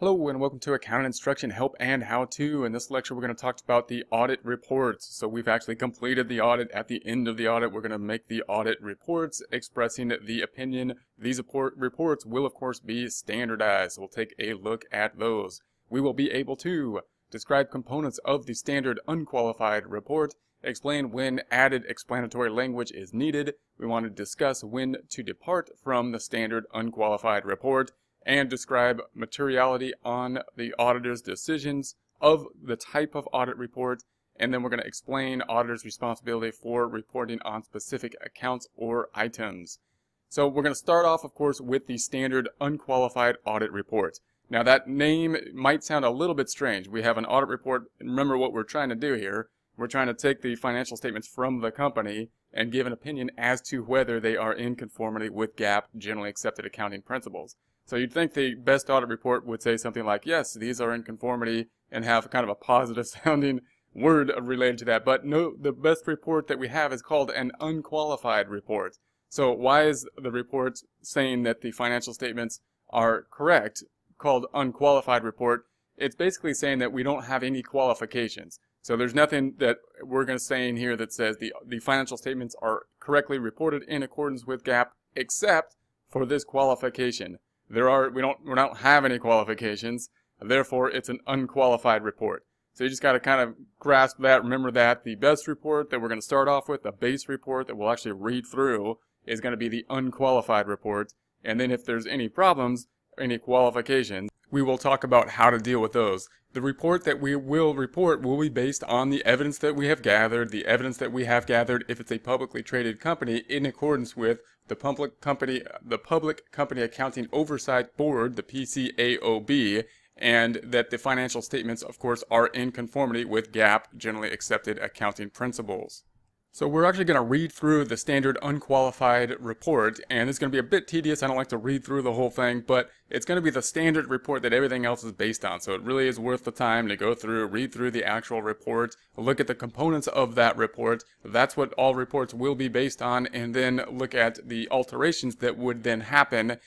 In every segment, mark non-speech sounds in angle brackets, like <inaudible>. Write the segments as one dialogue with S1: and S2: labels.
S1: Hello and welcome to Accounting Instruction Help and How To. In this lecture we're going to talk about the audit reports. So we've actually completed the audit. At the end of the audit we're going to make the audit reports expressing the opinion. These reports will of course be standardized. So we'll take a look at those. We will be able to describe components of the standard unqualified report, explain when added explanatory language is needed. We want to discuss when to depart from the standard unqualified report and describe materiality on the auditor's decisions of the type of audit report. And then we're going to explain auditor's responsibility for reporting on specific accounts or items. So we're going to start off, of course, with the standard unqualified audit report. Now that name might sound a little bit strange. We have an audit report. Remember what we're trying to do here. We're trying to take the financial statements from the company and give an opinion as to whether they are in conformity with GAAP, generally accepted accounting principles. So you'd think the best audit report would say something like, yes, these are in conformity and have kind of a positive <laughs> sounding word related to that. But no, the best report that we have is called an unqualified report. So why is the report saying that the financial statements are correct called unqualified report? It's basically saying that we don't have any qualifications. So there's nothing that we're going to say in here that says the, the financial statements are correctly reported in accordance with GAAP except for this qualification. There are we don't we don't have any qualifications, therefore it's an unqualified report. So you just got to kind of grasp that. Remember that the best report that we're going to start off with, the base report that we'll actually read through, is going to be the unqualified report. And then if there's any problems, any qualifications, we will talk about how to deal with those. The report that we will report will be based on the evidence that we have gathered, the evidence that we have gathered if it's a publicly traded company in accordance with the Public Company the Public Company Accounting Oversight Board, the PCAOB, and that the financial statements of course are in conformity with GAAP, generally accepted accounting principles. So we're actually going to read through the standard unqualified report, and it's going to be a bit tedious. I don't like to read through the whole thing, but it's going to be the standard report that everything else is based on. So it really is worth the time to go through, read through the actual report, look at the components of that report. That's what all reports will be based on, and then look at the alterations that would then happen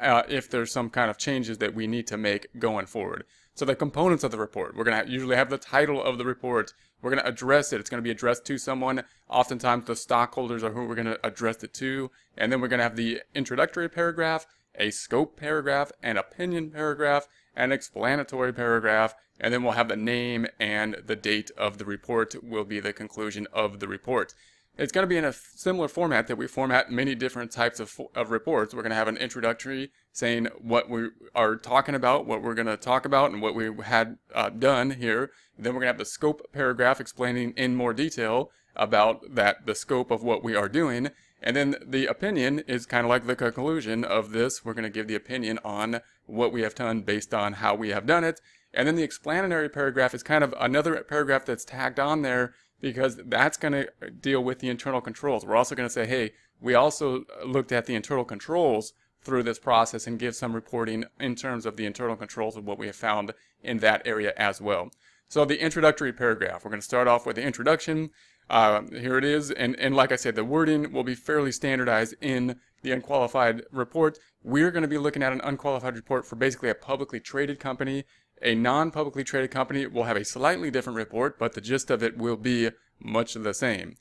S1: uh, if there's some kind of changes that we need to make going forward. So the components of the report, we're going to usually have the title of the report. We're going to address it. It's going to be addressed to someone. Oftentimes the stockholders are who we're going to address it to. And then we're going to have the introductory paragraph, a scope paragraph, an opinion paragraph, an explanatory paragraph, and then we'll have the name and the date of the report will be the conclusion of the report. It's going to be in a similar format that we format many different types of, of reports. We're going to have an introductory saying what we are talking about, what we're going to talk about, and what we had uh, done here. Then we're going to have the scope paragraph explaining in more detail about that the scope of what we are doing. And then the opinion is kind of like the conclusion of this. We're going to give the opinion on what we have done based on how we have done it. And then the explanatory paragraph is kind of another paragraph that's tagged on there because that's going to deal with the internal controls. We're also going to say, hey, we also looked at the internal controls through this process and give some reporting in terms of the internal controls of what we have found in that area as well. So the introductory paragraph, we're going to start off with the introduction. Uh, here it is. And, and like I said, the wording will be fairly standardized in the unqualified report. We're going to be looking at an unqualified report for basically a publicly traded company a non-publicly traded company will have a slightly different report, but the gist of it will be much the same.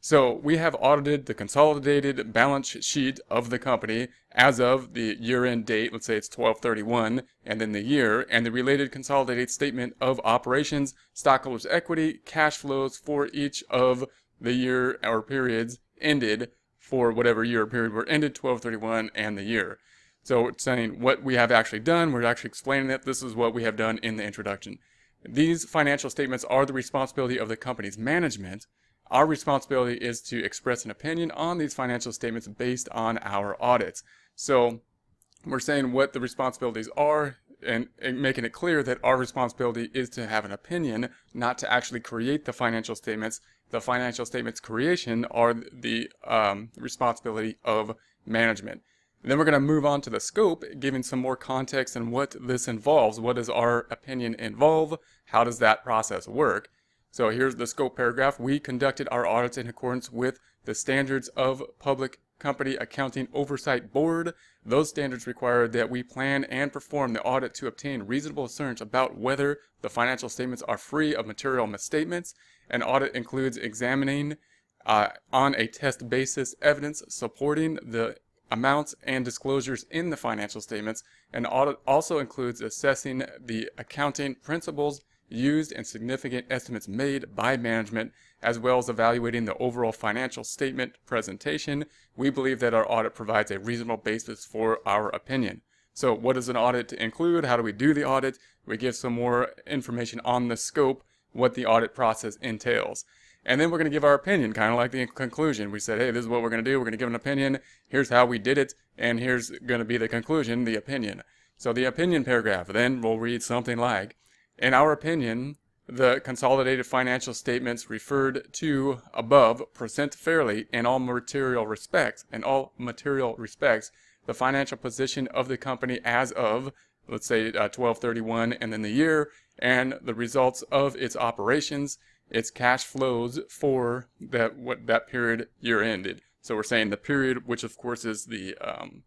S1: So we have audited the consolidated balance sheet of the company as of the year-end date, let's say it's 1231, and then the year, and the related consolidated statement of operations, stockholders' equity, cash flows for each of the year or periods ended for whatever year or period were ended 1231 and the year. So it's saying what we have actually done. We're actually explaining that this is what we have done in the introduction. These financial statements are the responsibility of the company's management. Our responsibility is to express an opinion on these financial statements based on our audits. So we're saying what the responsibilities are and, and, making it clear that our responsibility is to have an opinion, not to actually create the financial statements. The financial statements creation are the um, responsibility of management. And then we're going to move on to the scope, giving some more context and what this involves. What does our opinion involve? How does that process work? So here's the scope paragraph. We conducted our audits in accordance with the standards of public Company Accounting Oversight Board. Those standards require that we plan and perform the audit to obtain reasonable assurance about whether the financial statements are free of material misstatements. An audit includes examining uh, on a test basis evidence supporting the amounts and disclosures in the financial statements. and audit also includes assessing the accounting principles used and significant estimates made by management, as well as evaluating the overall financial statement presentation. We believe that our audit provides a reasonable basis for our opinion. So what does an audit include? How do we do the audit? We give some more information on the scope, what the audit process entails. And then we're going to give our opinion, kind of like the conclusion. We said, hey, this is what we're going to do. We're going to give an opinion. Here's how we did it. And here's going to be the conclusion, the opinion. So the opinion paragraph then we'll read something like, in our opinion, the consolidated financial statements referred to above present fairly in all material respects, in all material respects, the financial position of the company as of, let's say, uh, 1231 and then the year, and the results of its operations, its cash flows for that what that period year ended. So we're saying the period, which of course is the um,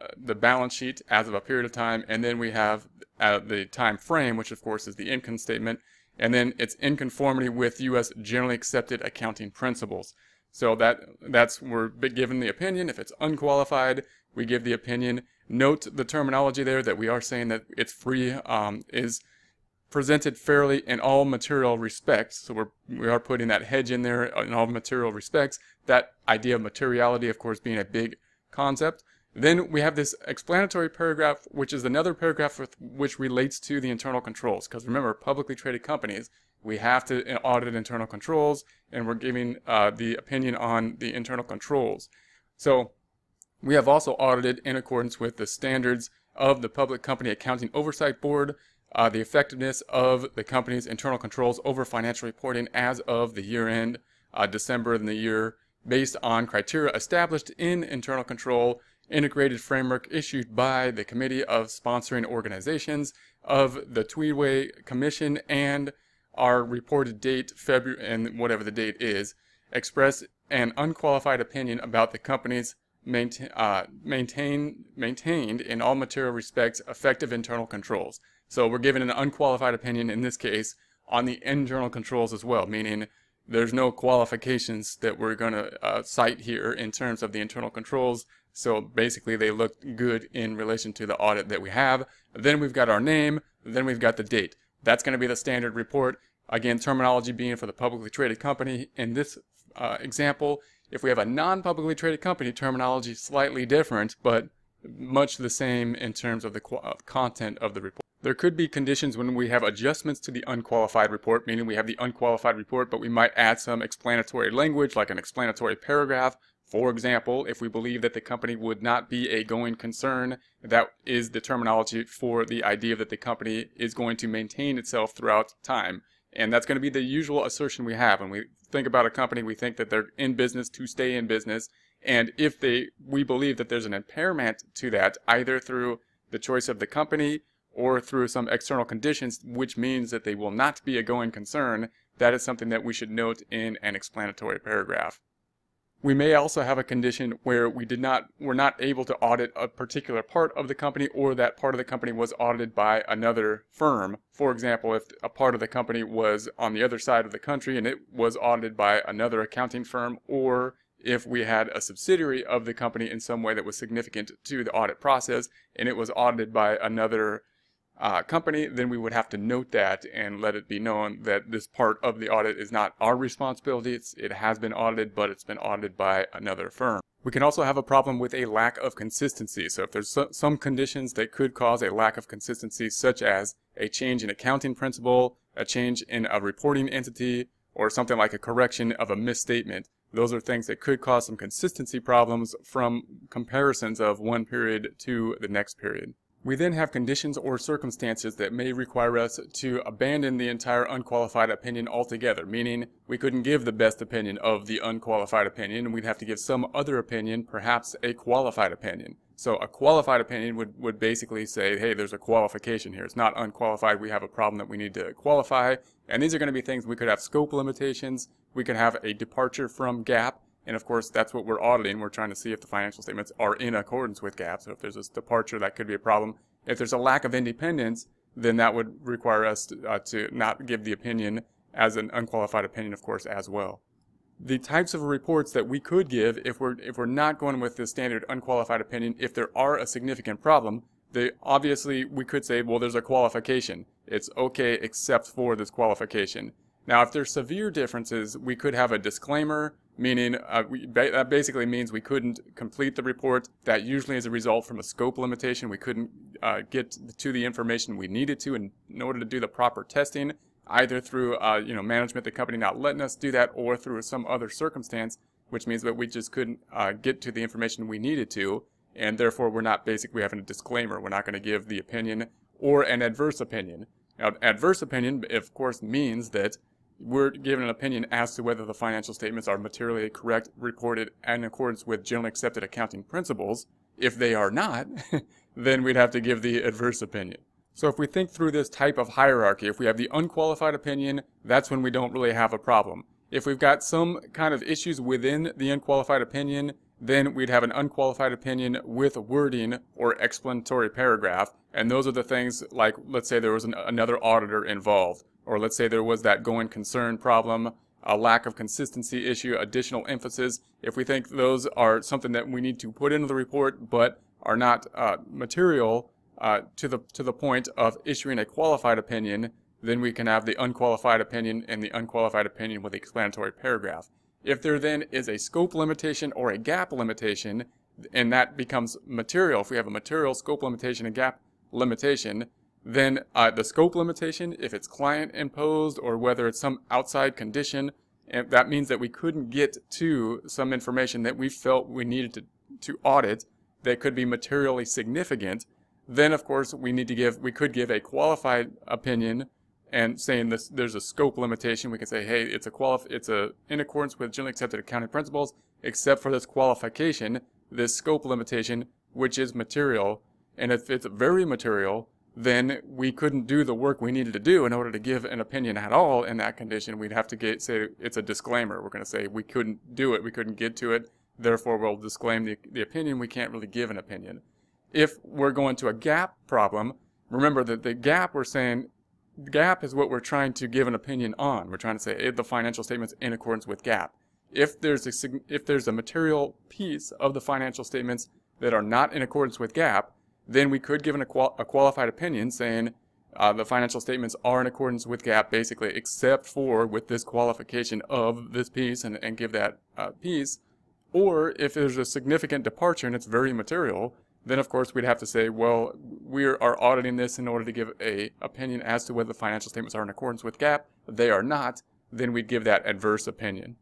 S1: uh, the balance sheet as of a period of time, and then we have uh, the time frame, which of course is the income statement, and then it's in conformity with U.S. generally accepted accounting principles. So that that's we're given the opinion. If it's unqualified, we give the opinion. Note the terminology there that we are saying that it's free um, is presented fairly in all material respects. So we're we are putting that hedge in there in all material respects. That idea of materiality, of course, being a big concept. Then we have this explanatory paragraph, which is another paragraph with, which relates to the internal controls. Because remember, publicly traded companies, we have to audit internal controls, and we're giving uh, the opinion on the internal controls. So we have also audited in accordance with the standards of the Public Company Accounting Oversight Board, uh, the effectiveness of the company's internal controls over financial reporting as of the year end, uh, December in the year, based on criteria established in internal control integrated framework issued by the Committee of Sponsoring Organizations of the Treadway Commission and our reported date, February, and whatever the date is, express an unqualified opinion about the company's maintain, uh, maintain, maintained in all material respects effective internal controls. So we're given an unqualified opinion in this case on the internal controls as well, meaning there's no qualifications that we're going to uh, cite here in terms of the internal controls. So basically they look good in relation to the audit that we have. Then we've got our name, then we've got the date. That's going to be the standard report. Again, terminology being for the publicly traded company. In this uh, example, if we have a non-publicly traded company, terminology slightly different, but much the same in terms of the content of the report. There could be conditions when we have adjustments to the unqualified report, meaning we have the unqualified report, but we might add some explanatory language, like an explanatory paragraph. For example, if we believe that the company would not be a going concern, that is the terminology for the idea that the company is going to maintain itself throughout time. And that's going to be the usual assertion we have. When we think about a company, we think that they're in business to stay in business. And if they, we believe that there's an impairment to that, either through the choice of the company or through some external conditions, which means that they will not be a going concern, that is something that we should note in an explanatory paragraph. We may also have a condition where we did not, were not able to audit a particular part of the company or that part of the company was audited by another firm. For example, if a part of the company was on the other side of the country and it was audited by another accounting firm or if we had a subsidiary of the company in some way that was significant to the audit process and it was audited by another uh, company, then we would have to note that and let it be known that this part of the audit is not our responsibility. It's, it has been audited, but it's been audited by another firm. We can also have a problem with a lack of consistency. So if there's so, some conditions that could cause a lack of consistency, such as a change in accounting principle, a change in a reporting entity, or something like a correction of a misstatement, those are things that could cause some consistency problems from comparisons of one period to the next period. We then have conditions or circumstances that may require us to abandon the entire unqualified opinion altogether, meaning we couldn't give the best opinion of the unqualified opinion, and we'd have to give some other opinion, perhaps a qualified opinion. So a qualified opinion would, would basically say, hey, there's a qualification here. It's not unqualified. We have a problem that we need to qualify. And these are going to be things we could have scope limitations. We could have a departure from GAAP And of course, that's what we're auditing. We're trying to see if the financial statements are in accordance with GAAP. So if there's a departure, that could be a problem. If there's a lack of independence, then that would require us to, uh, to not give the opinion as an unqualified opinion, of course, as well. The types of reports that we could give if we're if we're not going with the standard unqualified opinion, if there are a significant problem, they obviously we could say, well, there's a qualification. It's okay except for this qualification. Now, if there's severe differences, we could have a disclaimer, meaning uh, we, that basically means we couldn't complete the report. That usually is a result from a scope limitation. We couldn't uh, get to the information we needed to in, in, order to do the proper testing, either through uh, you know management, the company not letting us do that, or through some other circumstance, which means that we just couldn't uh, get to the information we needed to, and therefore we're not basically having a disclaimer. We're not going to give the opinion or an adverse opinion. Now, adverse opinion, of course, means that we're given an opinion as to whether the financial statements are materially correct, reported and in accordance with generally accepted accounting principles. If they are not, <laughs> then we'd have to give the adverse opinion. So if we think through this type of hierarchy, if we have the unqualified opinion, that's when we don't really have a problem. If we've got some kind of issues within the unqualified opinion, then we'd have an unqualified opinion with wording or explanatory paragraph. And those are the things like, let's say there was an, another auditor involved or let's say there was that going concern problem, a lack of consistency issue, additional emphasis, if we think those are something that we need to put into the report but are not uh, material uh, to the to the point of issuing a qualified opinion, then we can have the unqualified opinion and the unqualified opinion with the explanatory paragraph. If there then is a scope limitation or a GAAP limitation, and that becomes material, if we have a material scope limitation and GAAP limitation, then uh, the scope limitation, if it's client imposed or whether it's some outside condition, and that means that we couldn't get to some information that we felt we needed to, to audit that could be materially significant, then of course we need to give, we could give a qualified opinion and saying this, there's a scope limitation. We can say, hey, it's a qualif, it's a in accordance with generally accepted accounting principles, except for this qualification, this scope limitation, which is material. And if it's very material, then we couldn't do the work we needed to do in order to give an opinion at all in that condition. We'd have to get, say it's a disclaimer. We're going to say we couldn't do it, we couldn't get to it, therefore we'll disclaim the, the opinion. We can't really give an opinion. If we're going to a GAAP problem, remember that the GAAP we're saying GAAP is what we're trying to give an opinion on. We're trying to say eh, the financial statements in accordance with GAAP. If there's a if there's a material piece of the financial statements that are not in accordance with GAAP, then we could give an, a, qual a qualified opinion saying uh, the financial statements are in accordance with GAAP basically, except for with this qualification of this piece and, and give that uh, piece. Or if there's a significant departure and it's very material, then of course we'd have to say, well, we are auditing this in order to give a opinion as to whether the financial statements are in accordance with GAAP. They are not, then we'd give that adverse opinion.